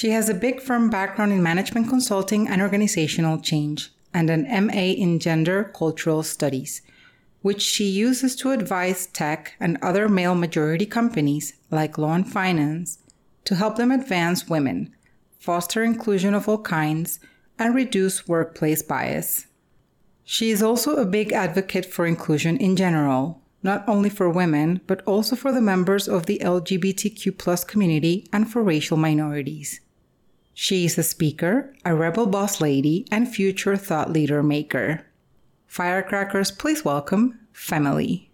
She has a big firm background in management consulting and organizational change, and an MA in gender cultural studies, which she uses to advise tech and other male majority companies like Law and Finance to help them advance women, foster inclusion of all kinds, and reduce workplace bias. She is also a big advocate for inclusion in general, not only for women, but also for the members of the LGBTQ community and for racial minorities. She is a speaker, a rebel boss lady, and future thought leader maker. Firecrackers, please welcome Femily.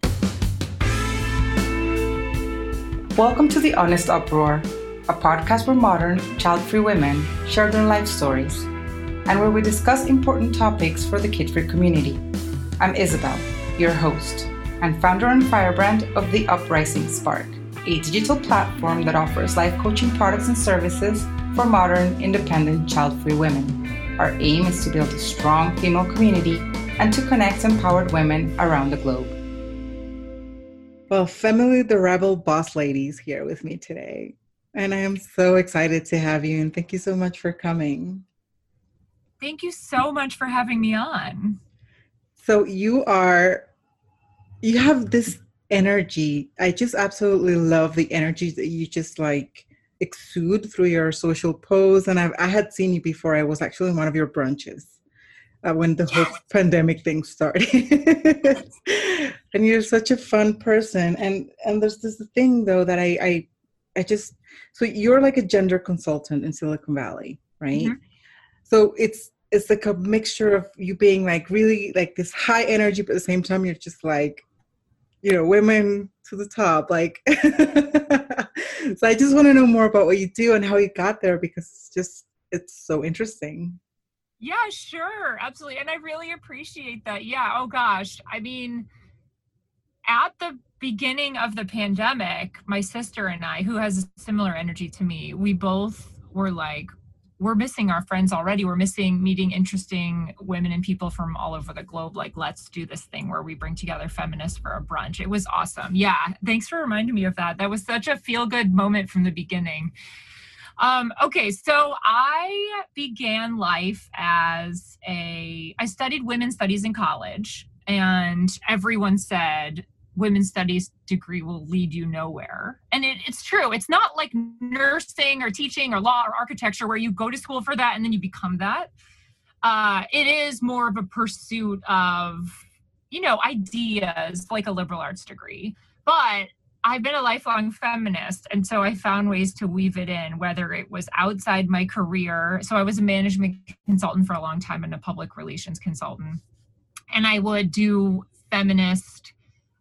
Welcome to The Honest Uproar, a podcast where modern, child free women share their life stories and where we discuss important topics for the kid free community. I'm Isabel, your host and founder and firebrand of The Uprising Spark, a digital platform that offers life coaching products and services for modern, independent, child free women. Our aim is to build a strong female community and to connect empowered women around the globe. Well, Femily the Rebel Boss Ladies here with me today. And I am so excited to have you and thank you so much for coming. Thank you so much for having me on. So you are you have this energy. I just absolutely love the energy that you just like exude through your social posts. And I've, I had seen you before. I was actually in one of your brunches uh, when the whole pandemic thing started. and you're such a fun person. And and there's this thing though that I I, I just so you're like a gender consultant in Silicon Valley, right? Mm-hmm. So it's it's like a mixture of you being like really like this high energy, but at the same time you're just like, you know, women to the top. Like, so I just want to know more about what you do and how you got there because it's just it's so interesting. Yeah, sure, absolutely, and I really appreciate that. Yeah. Oh gosh, I mean, at the beginning of the pandemic, my sister and I, who has a similar energy to me, we both were like, we're missing our friends already. We're missing meeting interesting women and people from all over the globe. Like, let's do this thing where we bring together feminists for a brunch. It was awesome. Yeah. Thanks for reminding me of that. That was such a feel good moment from the beginning. Um, okay, so I began life as a, I studied women's studies in college, and everyone said, women's studies degree will lead you nowhere. And it, it's true. It's not like nursing or teaching or law or architecture where you go to school for that and then you become that. Uh, it is more of a pursuit of, you know, ideas like a liberal arts degree. But I've been a lifelong feminist, and so I found ways to weave it in, whether it was outside my career. So I was a management consultant for a long time and a public relations consultant. And I would do feminist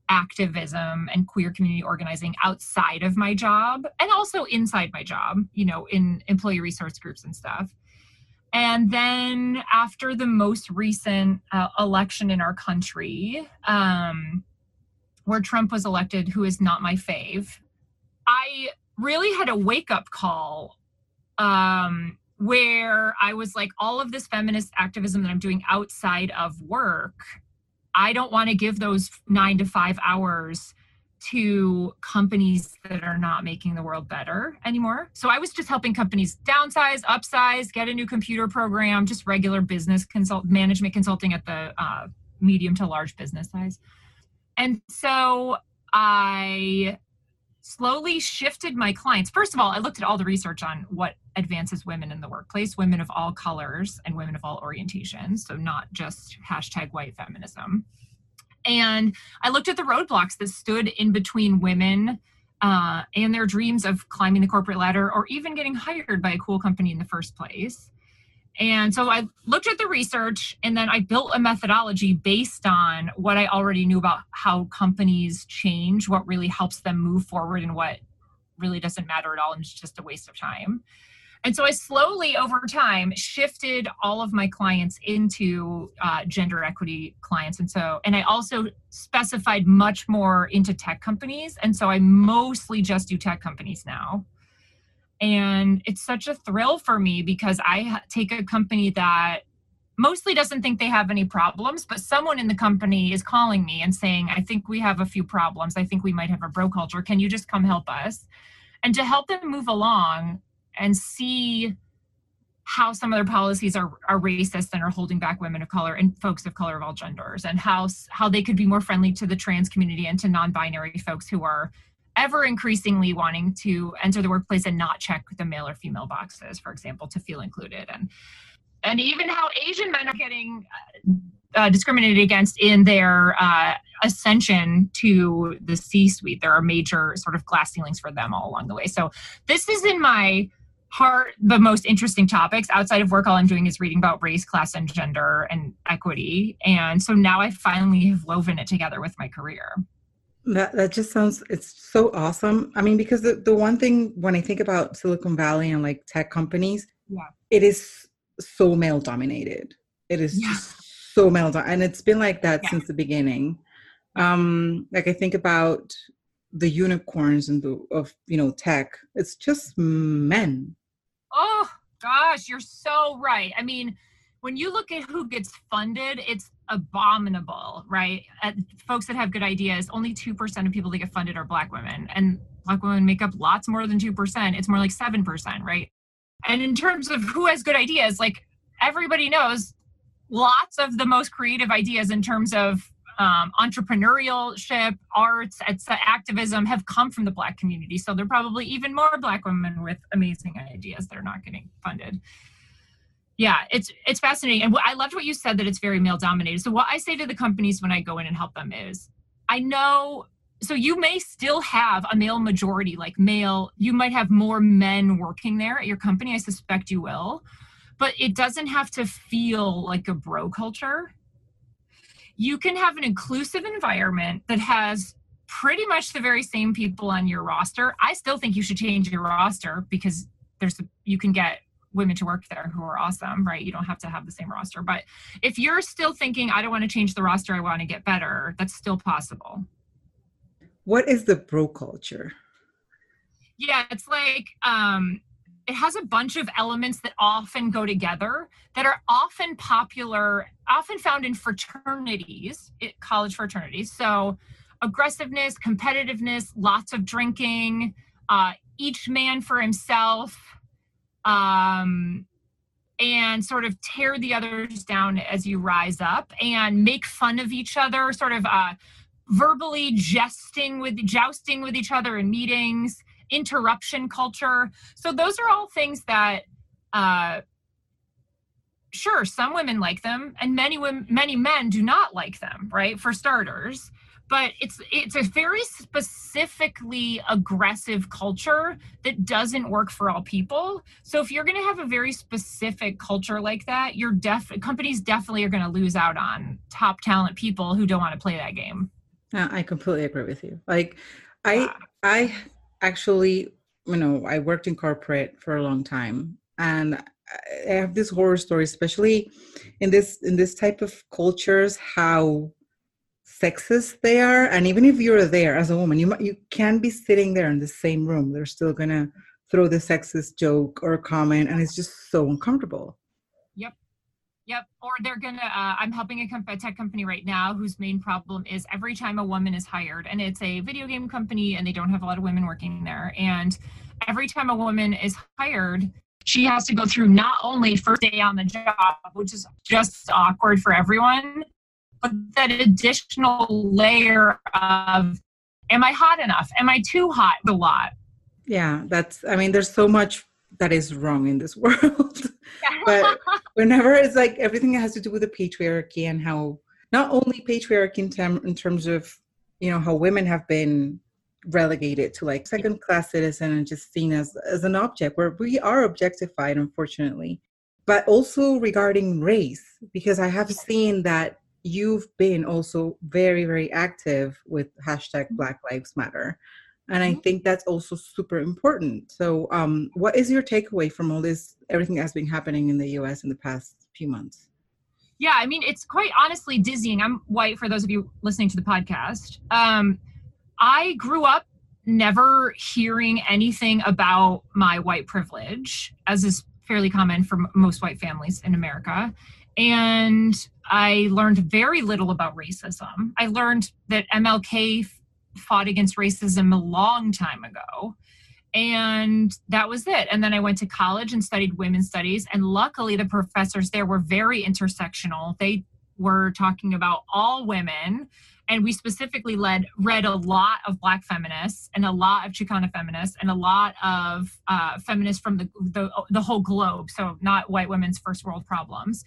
activism and queer community organizing outside of my job and also inside my job, you know, in employee resource groups and stuff. And then after the most recent uh, election in our country, um, where Trump was elected, who is not my fave, I really had a wake up call um, where I was like, all of this feminist activism that I'm doing outside of work I don't want to give those nine to five hours to companies that are not making the world better anymore. So I was just helping companies downsize, upsize, get a new computer program, just regular business consult management consulting at the uh, medium to large business size. And so I slowly shifted my clients. First of all, I looked at all the research on what advances women in the workplace, women of all colors and women of all orientations. So, not just hashtag white feminism. And I looked at the roadblocks that stood in between women uh, and their dreams of climbing the corporate ladder or even getting hired by a cool company in the first place. And so I looked at the research and then I built a methodology based on what I already knew about how companies change, what really helps them move forward, and what really doesn't matter at all and it's just a waste of time. And so I slowly over time shifted all of my clients into uh, gender equity clients. And so, and I also specified much more into tech companies. And so I mostly just do tech companies now and it's such a thrill for me because i take a company that mostly doesn't think they have any problems but someone in the company is calling me and saying i think we have a few problems. I think we might have a bro culture. Can you just come help us? And to help them move along and see how some of their policies are, are racist and are holding back women of color and folks of color of all genders and how how they could be more friendly to the trans community and to non-binary folks who are ever increasingly wanting to enter the workplace and not check the male or female boxes for example to feel included. And and even how asian men are getting uh, discriminated against in their uh, ascension to the c suite there are major sort of glass ceilings for them all along the way. So this is in my heart the most interesting topics. Outside of work all i'm doing is reading about race class and gender and equity. And so now i finally have woven it together with my career that that just sounds it's so awesome i mean because the, the one thing when i think about silicon valley and like tech companies yeah it is so male dominated it is yeah. so male dominated and it's been like that yeah. since the beginning um like i think about the unicorns and the of you know tech it's just men Oh, gosh, you're so right. I mean, when you look at who gets funded, it's abominable, right? At folks that have good ideas, only 2% of people that get funded are Black women. And Black women make up lots more than 2%. It's more like 7%, right? And in terms of who has good ideas, like everybody knows lots of the most creative ideas in terms of um, entrepreneurship, arts, activism have come from the Black community. So there are probably even more Black women with amazing ideas that are not getting funded. Yeah, it's it's fascinating, and I loved what you said that it's very male dominated. So what I say to the companies when I go in and help them is, I know. So you may still have a male majority, like male. You might have more men working there at your company. I suspect you will, but it doesn't have to feel like a bro culture you can have an inclusive environment that has pretty much the very same people on your roster. I still think you should change your roster because there's you can get women to work there who are awesome, right? You don't have to have the same roster. But if you're still thinking I don't want to change the roster, I want to get better, that's still possible. What is the bro culture? Yeah, it's like um it has a bunch of elements that often go together that are often popular often found in fraternities college fraternities so aggressiveness competitiveness lots of drinking uh, each man for himself um, and sort of tear the others down as you rise up and make fun of each other sort of uh, verbally jesting with jousting with each other in meetings interruption culture. So those are all things that uh, sure some women like them and many women many men do not like them right for starters but it's it's a very specifically aggressive culture that doesn't work for all people. So if you're going to have a very specific culture like that you're def companies definitely are going to lose out on top talent people who don't want to play that game. I completely agree with you. Like i i actually, you know, I worked in corporate for a long time, and I have this horror story, especially in this in this type of cultures, how sexist they are. And even if you're there as a woman, you you can be sitting there in the same room. They're still gonna throw the sexist joke or comment, and it's just so uncomfortable. Yep. Yep. Or they're gonna. Uh, I'm helping a, comp- a, tech company right now whose main problem is every time a woman is hired, and it's a video game company, and they don't have a lot of women working there, and every time a woman is hired, she has to go through not only first day on the job, which is just awkward for everyone, that additional layer of, am I hot enough? Am I too hot? A lot. Yeah, that's. I mean, there's so much that is wrong in this world. but whenever it's like everything that has to do with the patriarchy and how not only patriarchy in, term, in terms of you know how women have been relegated to like second class citizen and just seen as as an object where we are objectified unfortunately but also regarding race because i have seen that you've been also very very active with hashtag black lives matter. And i mm-hmm. think that's also super important. So um, what is your takeaway from all this everything that's been happening in the us in the past few months? Yeah i mean it's quite honestly dizzying. I'm white for those of you listening to the podcast. Um, i grew up never hearing anything about my white privilege as is fairly common for most white families in america. And i learned very little about racism. I learned that mlk fought against racism a long time ago and that was it. And then i went to college and studied women's studies and luckily the professors there were very intersectional. They were talking about all women and we specifically led read a lot of black feminists and a lot of chicana feminists and a lot of uh, feminists from the, the the whole globe. So not white women's first world problems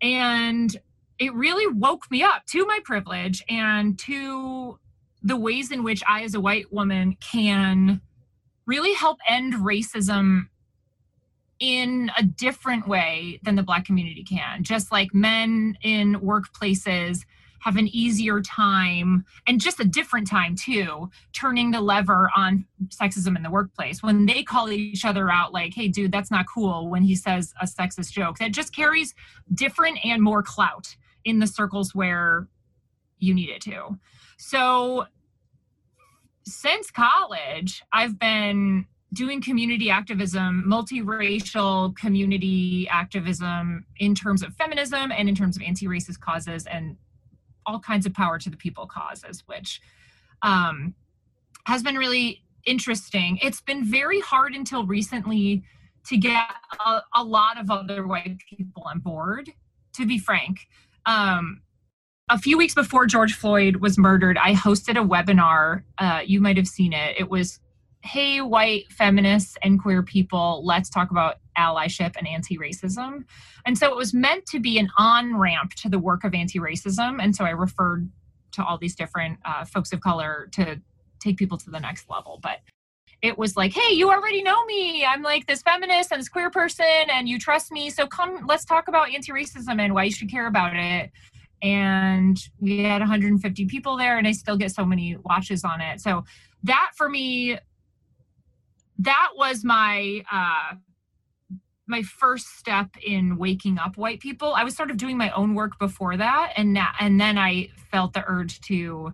and it really woke me up to my privilege and to the ways in which i as a white woman can really help end racism in a different way than the black community can. Just like men in workplaces have an easier time and just a different time too turning the lever on sexism in the workplace. When they call each other out like hey dude that's not cool when he says a sexist joke that just carries different and more clout in the circles where you need it to. So since college i've been doing community activism, multiracial community activism in terms of feminism and in terms of anti racist causes and all kinds of power to the people causes, which um, has been really interesting. It's been very hard until recently to get a, a lot of other white people on board, to be frank. Um, a few weeks before George Floyd was murdered, I hosted a webinar. Uh, you might have seen it. It was hey, white feminists and queer people, let's talk about allyship and anti racism. And so it was meant to be an on ramp to the work of anti racism. And so I referred to all these different uh, folks of color to take people to the next level. But it was like, hey, you already know me. I'm like this feminist and this queer person, and you trust me. So come, let's talk about anti racism and why you should care about it. And we had 150 people there, and I still get so many watches on it. So that for me that was my uh, my first step in waking up white people. I was sort of doing my own work before that, and now, and then I felt the urge to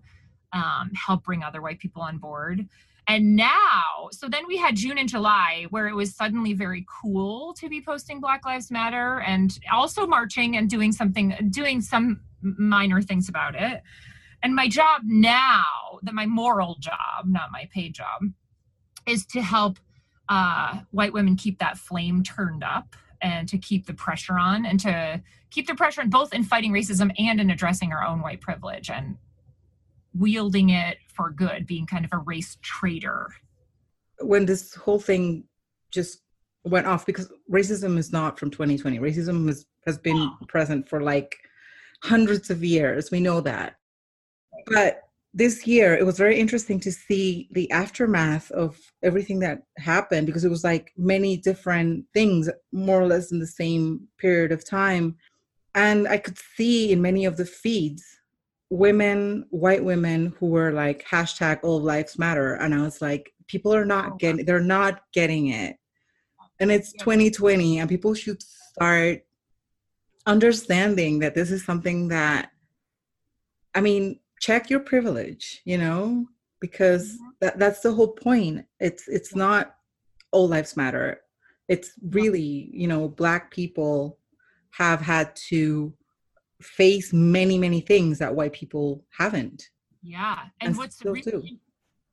um, help bring other white people on board. And now, so then we had June and July where it was suddenly very cool to be posting Black Lives Matter and also marching and doing something, doing some minor things about it. And my job now, that my moral job, not my paid job, is to help uh, white women keep that flame turned up and to keep the pressure on and to keep the pressure on both in fighting racism and in addressing our own white privilege and wielding it for good, being kind of a race traitor. When this whole thing just went off, because racism is not from 2020, racism has, has been oh. present for like hundreds of years. We know that. But this year it was very interesting to see the aftermath of everything that happened because it was like many different things more or less in the same period of time. And i could see in many of the feeds women white women who were like hashtag all lives matter. And i was like people are not oh, getting they're not getting it. And it's 2020 and people should start understanding that this is something that i mean check your privilege you know because mm-hmm. that, that's the whole point. It's it's not all lives matter. It's really you know black people have had to face many many things that white people haven't. Yeah and, and what's really do.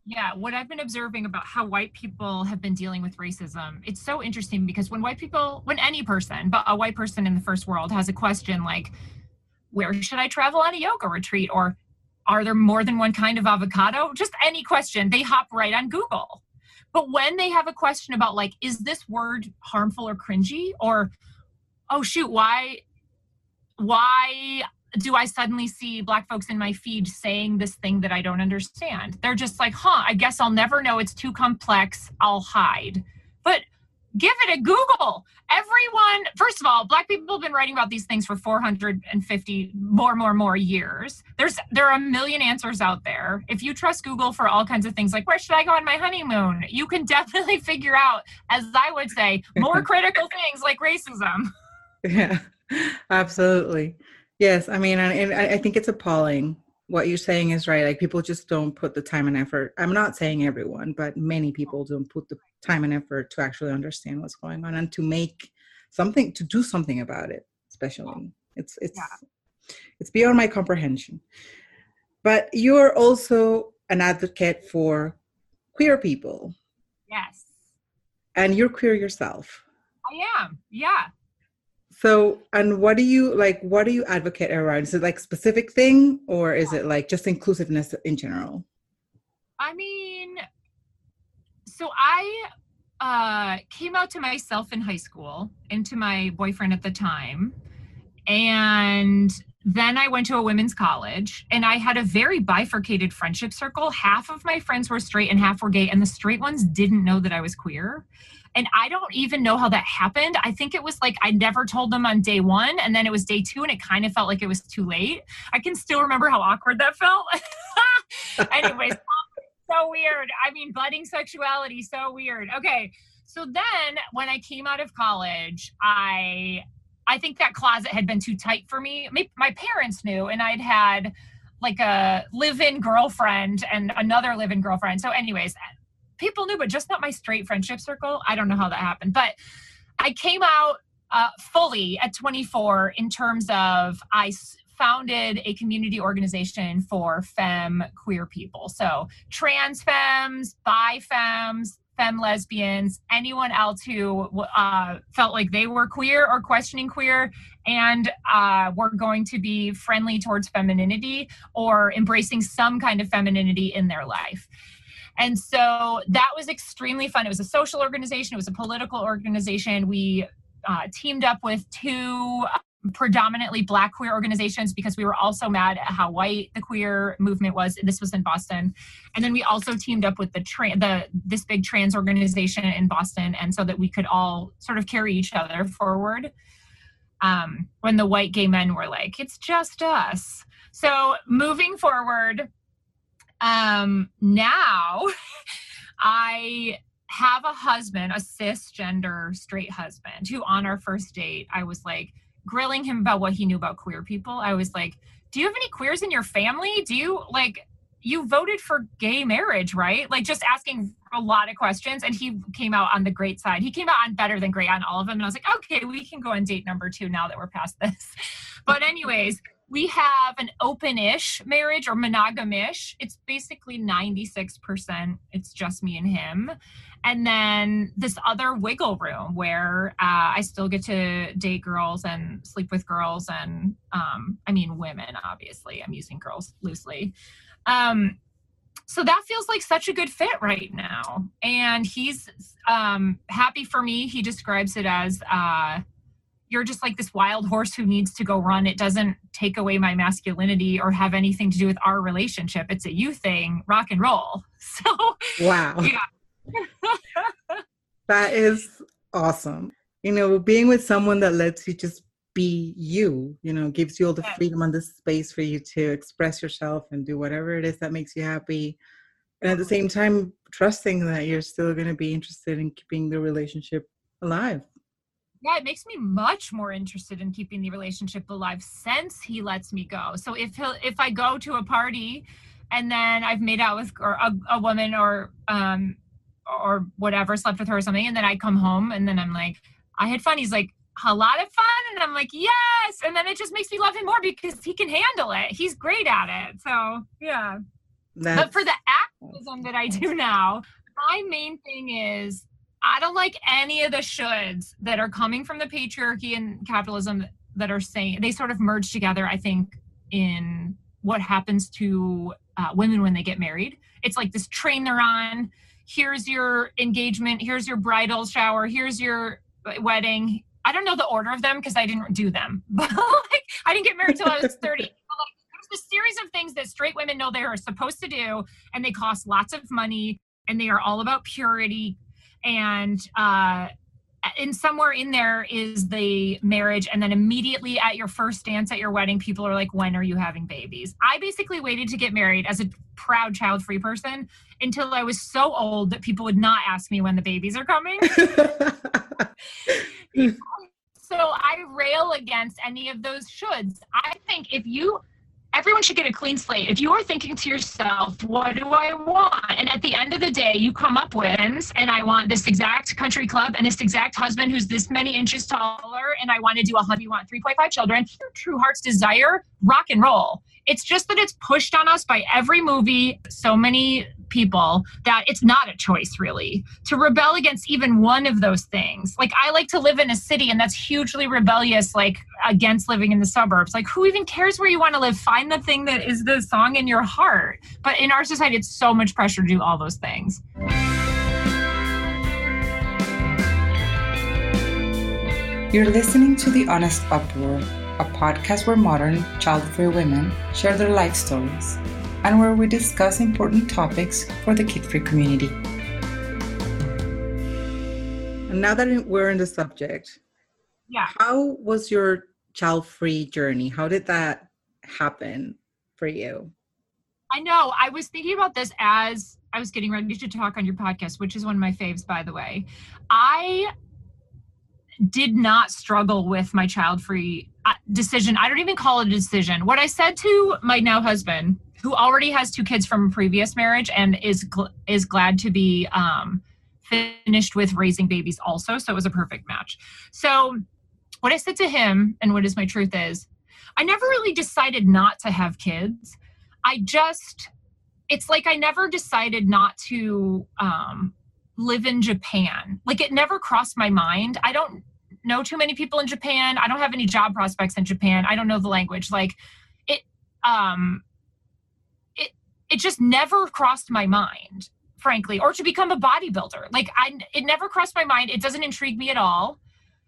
yeah what i've been observing about how white people have been dealing with racism it's so interesting because when white people when any person but a white person in the first world has a question like where should i travel on a yoga retreat? or are there more than one kind of avocado? Just any question, they hop right on Google. But when they have a question about, like, is this word harmful or cringy? Or, oh, shoot, why, why do I suddenly see black folks in my feed saying this thing that I don't understand? They're just like, huh, I guess I'll never know. It's too complex. I'll hide. But give it a Google. Everyone, first of all, black people have been writing about these things for 450 more, more, more years. There's there are a million answers out there. If you trust Google for all kinds of things like where should I go on my honeymoon, you can definitely figure out, as I would say, more critical things like racism. Yeah, absolutely. Yes, I mean, and I think it's appalling what you're saying is right. Like people just don't put the time and effort. I'm not saying everyone, but many people don't put the time and effort to actually understand what's going on and to make something to do something about it. Especially, it's it's yeah. it's beyond my comprehension. But you're also an advocate for queer people. Yes. And you're queer yourself. I am. Yeah. So, and what do you like? What do you advocate around? Is it like specific thing, or is it like just inclusiveness in general? I mean, so I uh, came out to myself in high school and to my boyfriend at the time, and then I went to a women's college and I had a very bifurcated friendship circle. Half of my friends were straight and half were gay, and the straight ones didn't know that I was queer. And I don't even know how that happened. I think it was like I never told them on day one, and then it was day two, and it kind of felt like it was too late. I can still remember how awkward that felt. Anyways, so weird. I mean, budding sexuality, so weird. Okay. So then when I came out of college, I I think that closet had been too tight for me. My parents knew, and I'd had like a live-in girlfriend and another live-in girlfriend. So, anyways, people knew, but just not my straight friendship circle. I don't know how that happened, but I came out uh, fully at 24 in terms of I founded a community organization for femme queer people. So trans femmes, bi femmes, femme lesbians, anyone else who uh, felt like they were queer or questioning queer and uh, were going to be friendly towards femininity or embracing some kind of femininity in their life. And so that was extremely fun. It was a social organization, it was a political organization. We uh, teamed up with two predominantly black queer organizations because we were also mad at how white the queer movement was this was in boston and then we also teamed up with the tra- the this big trans organization in boston and so that we could all sort of carry each other forward um, when the white gay men were like it's just us so moving forward um, now i have a husband a cisgender straight husband who on our first date i was like grilling him about what he knew about queer people, I was like, Do you have any queers in your family? Do you like you voted for gay marriage, right? Like just asking a lot of questions. And he came out on the great side. He came out on better than great on all of them. And I was like, okay, we can go on date number two now that we're past this. But, anyways, we have an open-ish marriage or monogamish. It's basically 96%. It's just me and him and then this other wiggle room where uh, I still get to date girls and sleep with girls, and um, I mean women. Obviously, I'm using girls loosely. Um, so that feels like such a good fit right now, and he's um, happy for me. He describes it as. Uh, you're just like this wild horse who needs to go run. It doesn't take away my masculinity or have anything to do with our relationship. It's a you thing, rock and roll. So, wow. Yeah that is awesome. You know, being with someone that lets you just be you, you know, gives you all the freedom and the space for you to express yourself and do whatever it is that makes you happy. And at the same time, trusting that you're still going to be interested in keeping the relationship alive. Yeah, it makes me much more interested in keeping the relationship alive since he lets me go. So if he'll, if I go to a party and then I've made out with or a, a woman or um, or whatever, slept with her or something. And then I come home and then I'm like, I had fun. He's like, a lot of fun. And I'm like, yes. And then it just makes me love him more because he can handle it. He's great at it. So yeah. That's but for the activism that I do now, my main thing is I don't like any of the shoulds that are coming from the patriarchy and capitalism that are saying they sort of merge together, I think, in what happens to uh, women when they get married. It's like this train they're on here's your engagement, here's your bridal shower, here's your wedding. I don't know the order of them because I didn't do them, but like I didn't get married till I was 30. like, there's a series of things that straight women know they are supposed to do, and they cost lots of money, and they are all about purity. And uh, and somewhere in there is the marriage and then immediately at your first dance at your wedding people are like when are you having babies? I basically waited to get married as a proud child free person until i was so old that people would not ask me when the babies are coming. So i rail against any of those shoulds. I think if you everyone should get a clean slate. If you are thinking to yourself, what do I want? And at the end of the day, you come up with, and I want this exact country club and this exact husband who's this many inches taller, and I want to do a hubby, want 3.5 children. Your true heart's desire, rock and roll. It's just that it's pushed on us by every movie, so many people that it's not a choice really to rebel against even one of those things. Like I like to live in a city and that's hugely rebellious like against living in the suburbs. Like who even cares where you want to live? Find the thing that is the song in your heart. But in our society it's so much pressure to do all those things. You're listening to The Honest Uproar, a podcast where modern, child free women share their life stories and where we discuss important topics for the kid free community. And now that we're in the subject, yeah, how was your child free journey? How did that happen for you? I know. I was thinking about this as I was getting ready to talk on your podcast, which is one of my faves, by the way. I did not struggle with my child free decision. I don't even call it a decision. What I said to my now husband, who already has two kids from a previous marriage and is gl- is glad to be um, finished with raising babies also, so it was a perfect match. So what I said to him and what is my truth is, I never really decided not to have kids. I just it's like I never decided not to um, live in Japan. Like it never crossed my mind. I don't know too many people in Japan. I don't have any job prospects in Japan. I don't know the language. Like it um it it just never crossed my mind, frankly, or to become a bodybuilder. Like I it never crossed my mind. It doesn't intrigue me at all.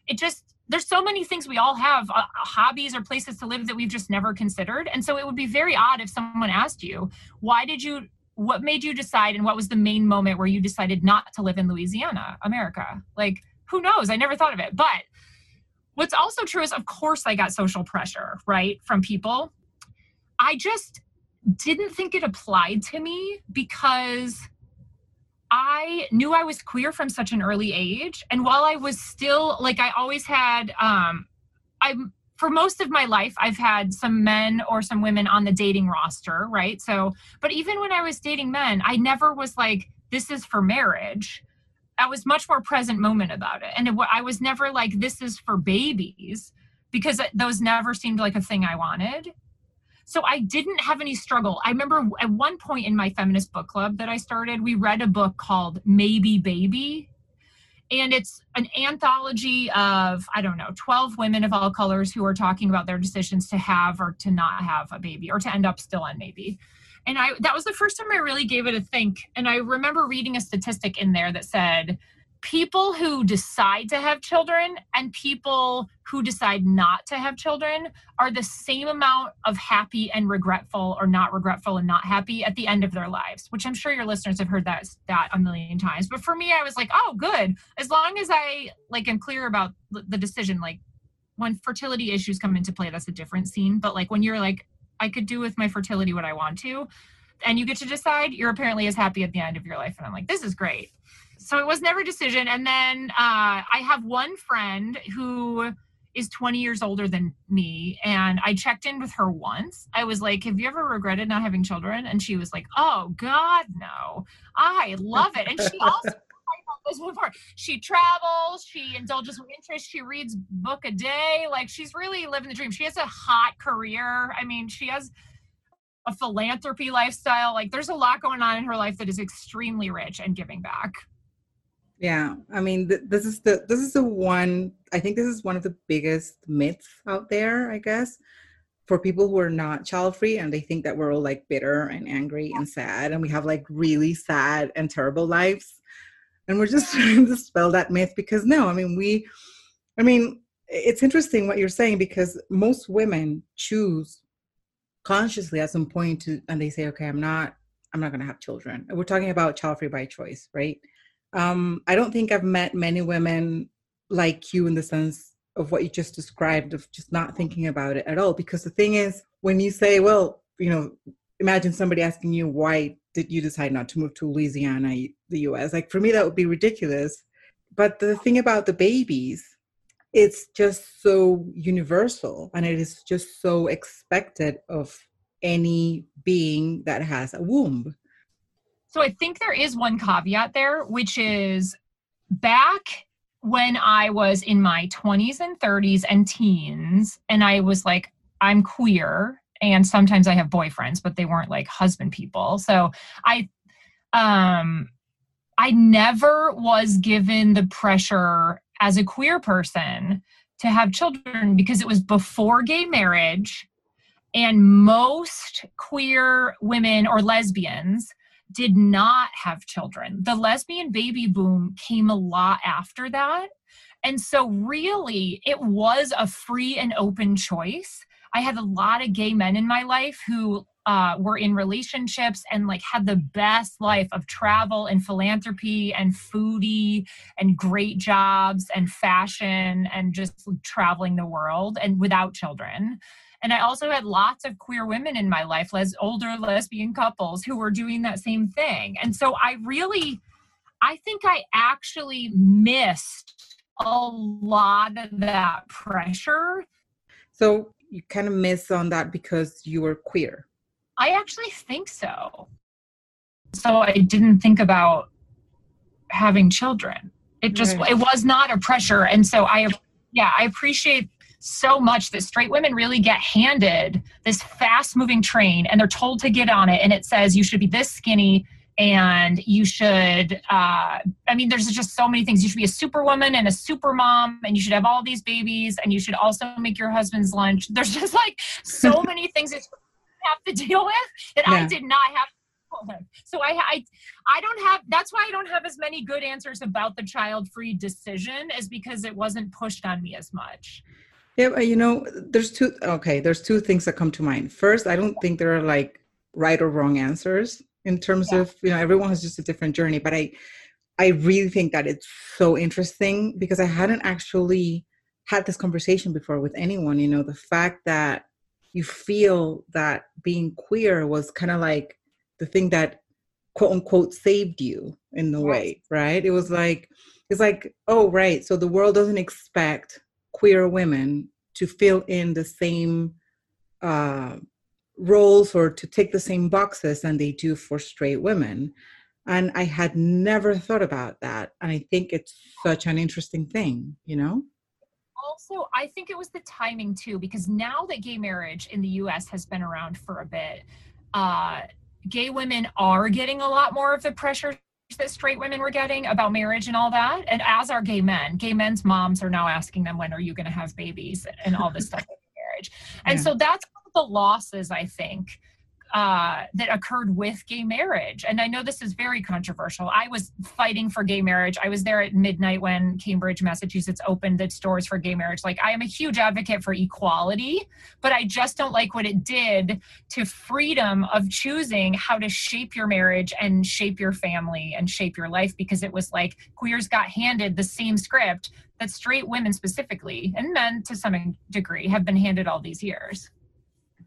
It just there's so many things we all have uh, hobbies or places to live that we've just never considered and so it would be very odd if someone asked you why did you what made you decide and what was the main moment where you decided not to live in louisiana america like who knows? I never thought of it. But what's also true is, of course, I got social pressure, right, from people. I just didn't think it applied to me because I knew I was queer from such an early age. And while I was still, like, I always had, um, I'm, for most of my life, I've had some men or some women on the dating roster, right? So, but even when I was dating men, I never was like, this is for marriage. I was much more present moment about it. And it, I was never like, this is for babies, because those never seemed like a thing I wanted. So I didn't have any struggle. I remember at one point in my feminist book club that I started, we read a book called Maybe Baby. And it's an anthology of, I don't know, 12 women of all colors who are talking about their decisions to have or to not have a baby or to end up still on maybe and i that was the first time i really gave it a think. And i remember reading a statistic in there that said people who decide to have children and people who decide not to have children are the same amount of happy and regretful or not regretful and not happy at the end of their lives which i'm sure your listeners have heard that that a million times. But for me i was like oh good. As long as i like am clear about the decision like when fertility issues come into play that's a different scene. But like when you're like I could do with my fertility what I want to. And you get to decide, you're apparently as happy at the end of your life. And I'm like, this is great. So it was never a decision. And then uh, I have one friend who is 20 years older than me. And I checked in with her once. I was like, Have you ever regretted not having children? And she was like, Oh, God, no. I love it. And she also She travels, she indulges in interests, she reads book a day. Like she's really living the dream. She has a hot career. I mean, she has a philanthropy lifestyle. Like there's a lot going on in her life that is extremely rich and giving back. Yeah, I mean, th- this is the this is the one. I think this is one of the biggest myths out there. I guess for people who are not child free and they think that we're all like bitter and angry and sad and we have like really sad and terrible lives and we're just trying to dispel that myth because no i mean we i mean it's interesting what you're saying because most women choose consciously at some point to and they say okay i'm not i'm not going to have children. We're talking about child free by choice right? Um i don't think i've met many women like you in the sense of what you just described of just not thinking about it at all because the thing is when you say well you know imagine somebody asking you why did you decide not to move to Louisiana, the US? Like for me, that would be ridiculous. But the thing about the babies, it's just so universal and it is just so expected of any being that has a womb. So I think there is one caveat there, which is back when I was in my 20s and 30s and teens, and I was like, I'm queer and sometimes I have boyfriends, but they weren't like husband people. So I um, I never was given the pressure as a queer person to have children because it was before gay marriage and most queer women or lesbians did not have children. The lesbian baby boom came a lot after that. And so, really, it was a free and open choice. I had a lot of gay men in my life who uh, were in relationships and like had the best life of travel and philanthropy and foodie and great jobs and fashion and just traveling the world and without children. And I also had lots of queer women in my life, les- older lesbian couples who were doing that same thing. And so I really, I think I actually missed a lot of that pressure. So you kind of miss on that because you were queer. I actually think so. So I didn't think about having children. It just right. it was not a pressure and so I yeah, I appreciate so much that straight women really get handed this fast moving train and they're told to get on it and it says you should be this skinny and you should uh, i mean there's just so many things you should be a superwoman and a super mom and you should have all these babies and you should also make your husband's lunch there's just like so many things that you have to deal with that yeah. i did not have so I, I i don't have that's why i don't have as many good answers about the child free decision is because it wasn't pushed on me as much yeah, you know, there's two. Okay, there's two things that come to mind. First, I don't think there are like right or wrong answers in terms yeah. of you know everyone has just a different journey. But I, I really think that it's so interesting because I hadn't actually had this conversation before with anyone. You know, the fact that you feel that being queer was kind of like the thing that quote unquote saved you in the yes. way, right? It was like it's like oh right, so the world doesn't expect queer women to fill in the same uh, roles or to take the same boxes than they do for straight women. And I had never thought about that. And I think it's such an interesting thing, you know? Also, I think it was the timing too, because now that gay marriage in the US has been around for a bit, uh, gay women are getting a lot more of the pressure that straight women were getting about marriage and all that. And as are gay men, gay men's moms are now asking them, when are you going to have babies and all this stuff marriage. And yeah. so that's the losses, I think, uh, that occurred with gay marriage. And I know this is very controversial. I was fighting for gay marriage. I was there at midnight when Cambridge, Massachusetts opened its doors for gay marriage. Like, I am a huge advocate for equality, but I just don't like what it did to freedom of choosing how to shape your marriage and shape your family and shape your life because it was like queers got handed the same script that straight women specifically and men to some degree have been handed all these years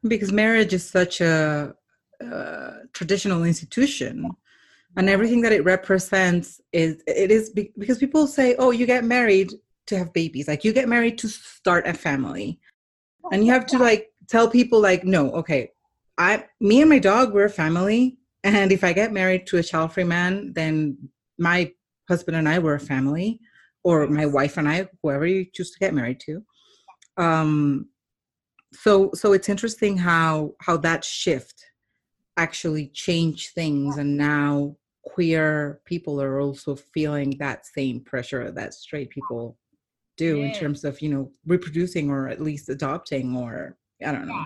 because marriage is such a, a traditional institution and everything that it represents is it is be, because people say oh you get married to have babies. Like you get married to start a family. And you have to like tell people like no okay i me and my dog we're a family and if i get married to a child free man then my husband and i were a family or my wife and i whoever you choose to get married to. Um so so it's interesting how how that shift actually changed things and now queer people are also feeling that same pressure that straight people do yeah. in terms of you know reproducing or at least adopting or i don't know yeah.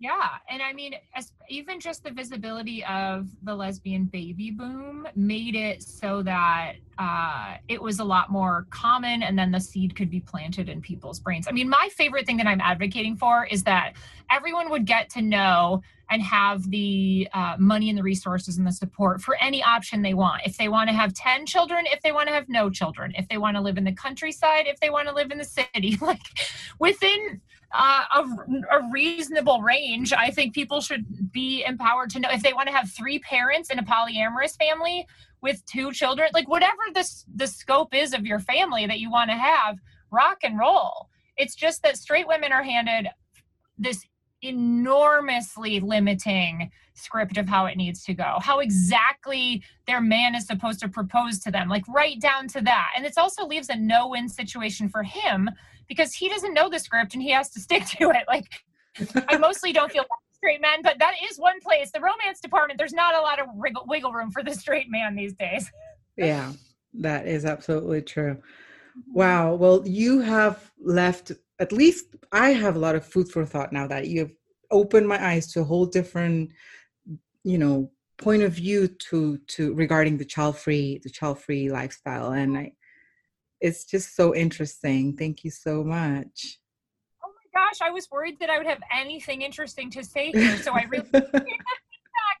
Yeah, and I mean, as, even just the visibility of the lesbian baby boom made it so that uh, it was a lot more common, and then the seed could be planted in people's brains. I mean, my favorite thing that I'm advocating for is that everyone would get to know and have the uh, money and the resources and the support for any option they want. If they want to have 10 children, if they want to have no children, if they want to live in the countryside, if they want to live in the city, like within uh, a, a, reasonable range. I think people should be empowered to know if they want to have three parents in a polyamorous family with two children, like whatever this the scope is of your family that you want to have, rock and roll. It's just that straight women are handed this enormously limiting script of how it needs to go, how exactly their man is supposed to propose to them, like right down to that. And it also leaves a no win situation for him because he doesn't know the script and he has to stick to it. Like, I mostly don't feel straight men, but that is one place. The romance department. There's not a lot of wiggle, wiggle room for the straight man these days. yeah, that is absolutely true. Mm-hmm. Wow. Well, you have left. At least I have a lot of food for thought now that you've opened my eyes to a whole different, you know, point of view to to regarding the child free the child free lifestyle and I, it's just so interesting. Thank you so much. Oh my gosh i was worried that i would have anything interesting to say here so i really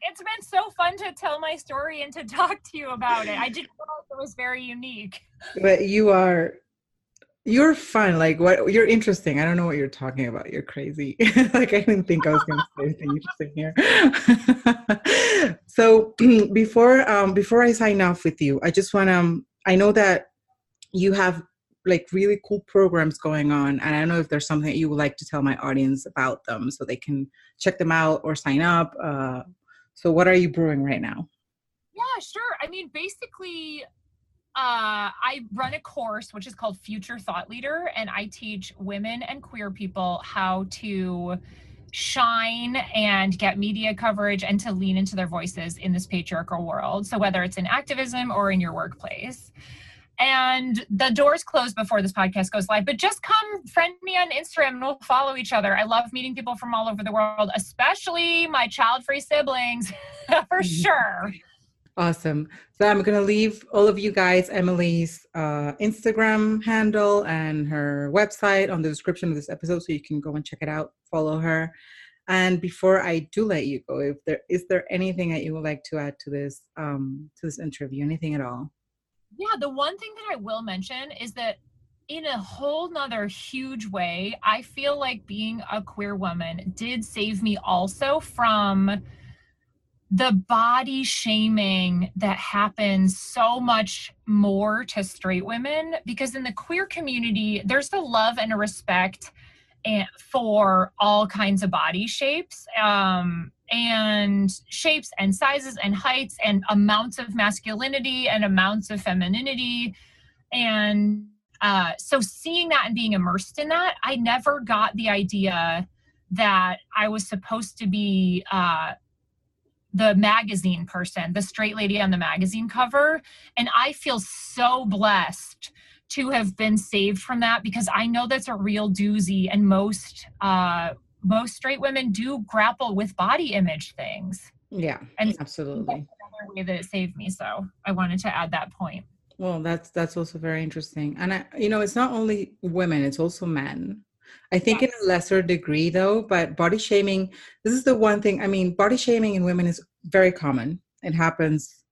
it's been so fun to tell my story and to talk to you about it. I didn't know it was very unique. But you are you're fun. Like what you're interesting. I don't know what you're talking about. You're crazy. like I didn't think I was gonna say anything interesting here. so before um before I sign off with you, I just wanna um, I know that you have like really cool programs going on and I don't know if there's something that you would like to tell my audience about them so they can check them out or sign up. Uh so what are you brewing right now? Yeah, sure. I mean basically uh, I run a course which is called Future Thought Leader, and I teach women and queer people how to shine and get media coverage and to lean into their voices in this patriarchal world. So, whether it's in activism or in your workplace. And the doors close before this podcast goes live, but just come friend me on Instagram and we'll follow each other. I love meeting people from all over the world, especially my child free siblings, for mm-hmm. sure. Awesome. So I'm going to leave all of you guys Emily's uh, Instagram handle and her website on the description of this episode so you can go and check it out, follow her. And before I do let you go, if there is there anything that you would like to add to this um, to this interview, anything at all? Yeah, the one thing that I will mention is that in a whole nother huge way, I feel like being a queer woman did save me also from the body shaming that happens so much more to straight women because in the queer community there's a love and a respect eh, for all kinds of body shapes um, and shapes and sizes and heights and amounts of masculinity and amounts of femininity. And uh, so seeing that and being immersed in that i never got the idea that i was supposed to be uh, the magazine person, the straight lady on the magazine cover. And I feel so blessed to have been saved from that because I know that's a real doozy and most uh most straight women do grapple with body image things. Yeah. And absolutely. Another way that it saved me. So I wanted to add that point. Well, that's that's also very interesting. And I you know, it's not only women, it's also men I think yes. in a lesser degree though, but body shaming, this is the one thing, I mean, body shaming in women is very common. It happens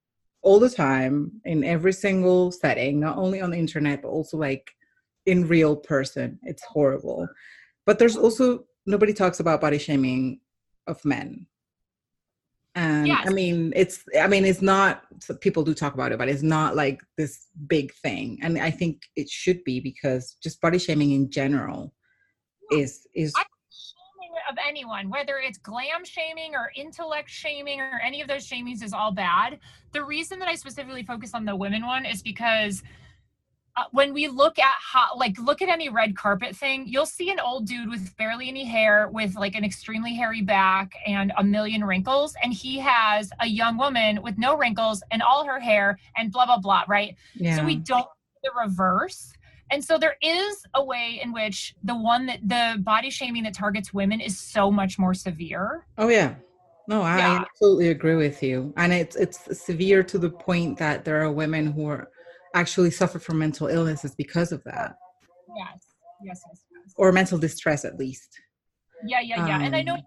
all the time in every single setting, not only on the internet, but also like in real person. It's horrible. But there's also, nobody talks about body shaming of men. And yes. I mean, it's, I mean, it's not, people do talk about it, but it's not like this big thing. And I think it should be because just body shaming in general is is of anyone, whether it's glam shaming or intellect shaming or any of those shamings is all bad. The reason that I specifically focus on the women one is because uh, when we look at how, like, look at any red carpet thing, you'll see an old dude with barely any hair, with like an extremely hairy back and a million wrinkles, and he has a young woman with no wrinkles and all her hair and blah blah blah, right? Yeah. So we don't the reverse and so there is a way in which the one that the body shaming that targets women is so much more severe. Oh yeah. No, I yeah. absolutely agree with you. And it's it's severe to the point that there are women who are actually suffer from mental illnesses because of that. Yes. Yes, yes, yes. Or mental distress at least. Yeah, yeah, yeah. Um, and I know um,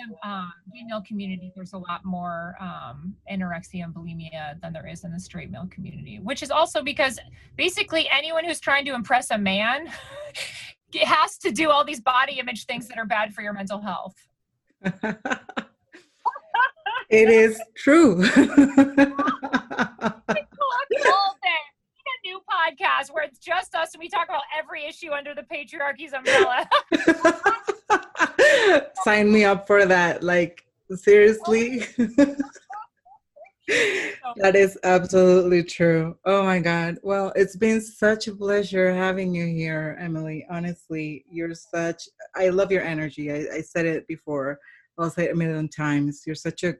in the um, gay male community, there's a lot more um, anorexia and bulimia than there is in the straight male community, which is also because basically anyone who's trying to impress a man has to do all these body image things that are bad for your mental health. it is true. podcast where it's just us and we talk about every issue under the patriarchy's umbrella. Sign me up for that. Like, seriously. that is absolutely true. Oh my God. Well, it's been such a pleasure having you here, Emily. Honestly, you're such, I love your energy. I, I said it before. I'll say it a million times. You're such a,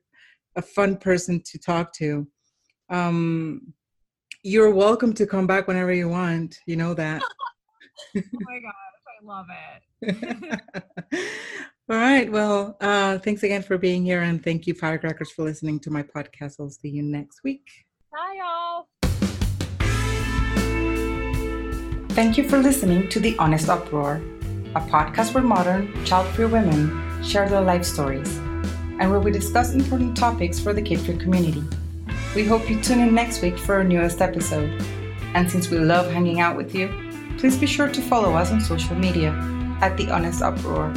a fun person to talk to. Um, you're welcome to come back whenever you want. You know that. oh my gosh, I love it. All right. Well, uh, thanks again for being here, and thank you, Firecrackers, for listening to my podcast. I'll see you next week. Bye, y'all. Thank you for listening to The Honest Uproar, a podcast where modern, child free women share their life stories and where we discuss important topics for the kid free community. We hope you tune in next week for our newest episode. And since we love hanging out with you, please be sure to follow us on social media at The Honest Uproar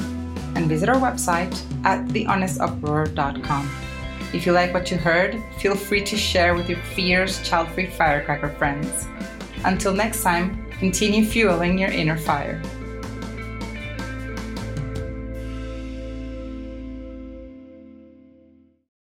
and visit our website at thehonestestuproar.com. If you like what you heard, feel free to share with your fierce, child free firecracker friends. Until next time, continue fueling your inner fire.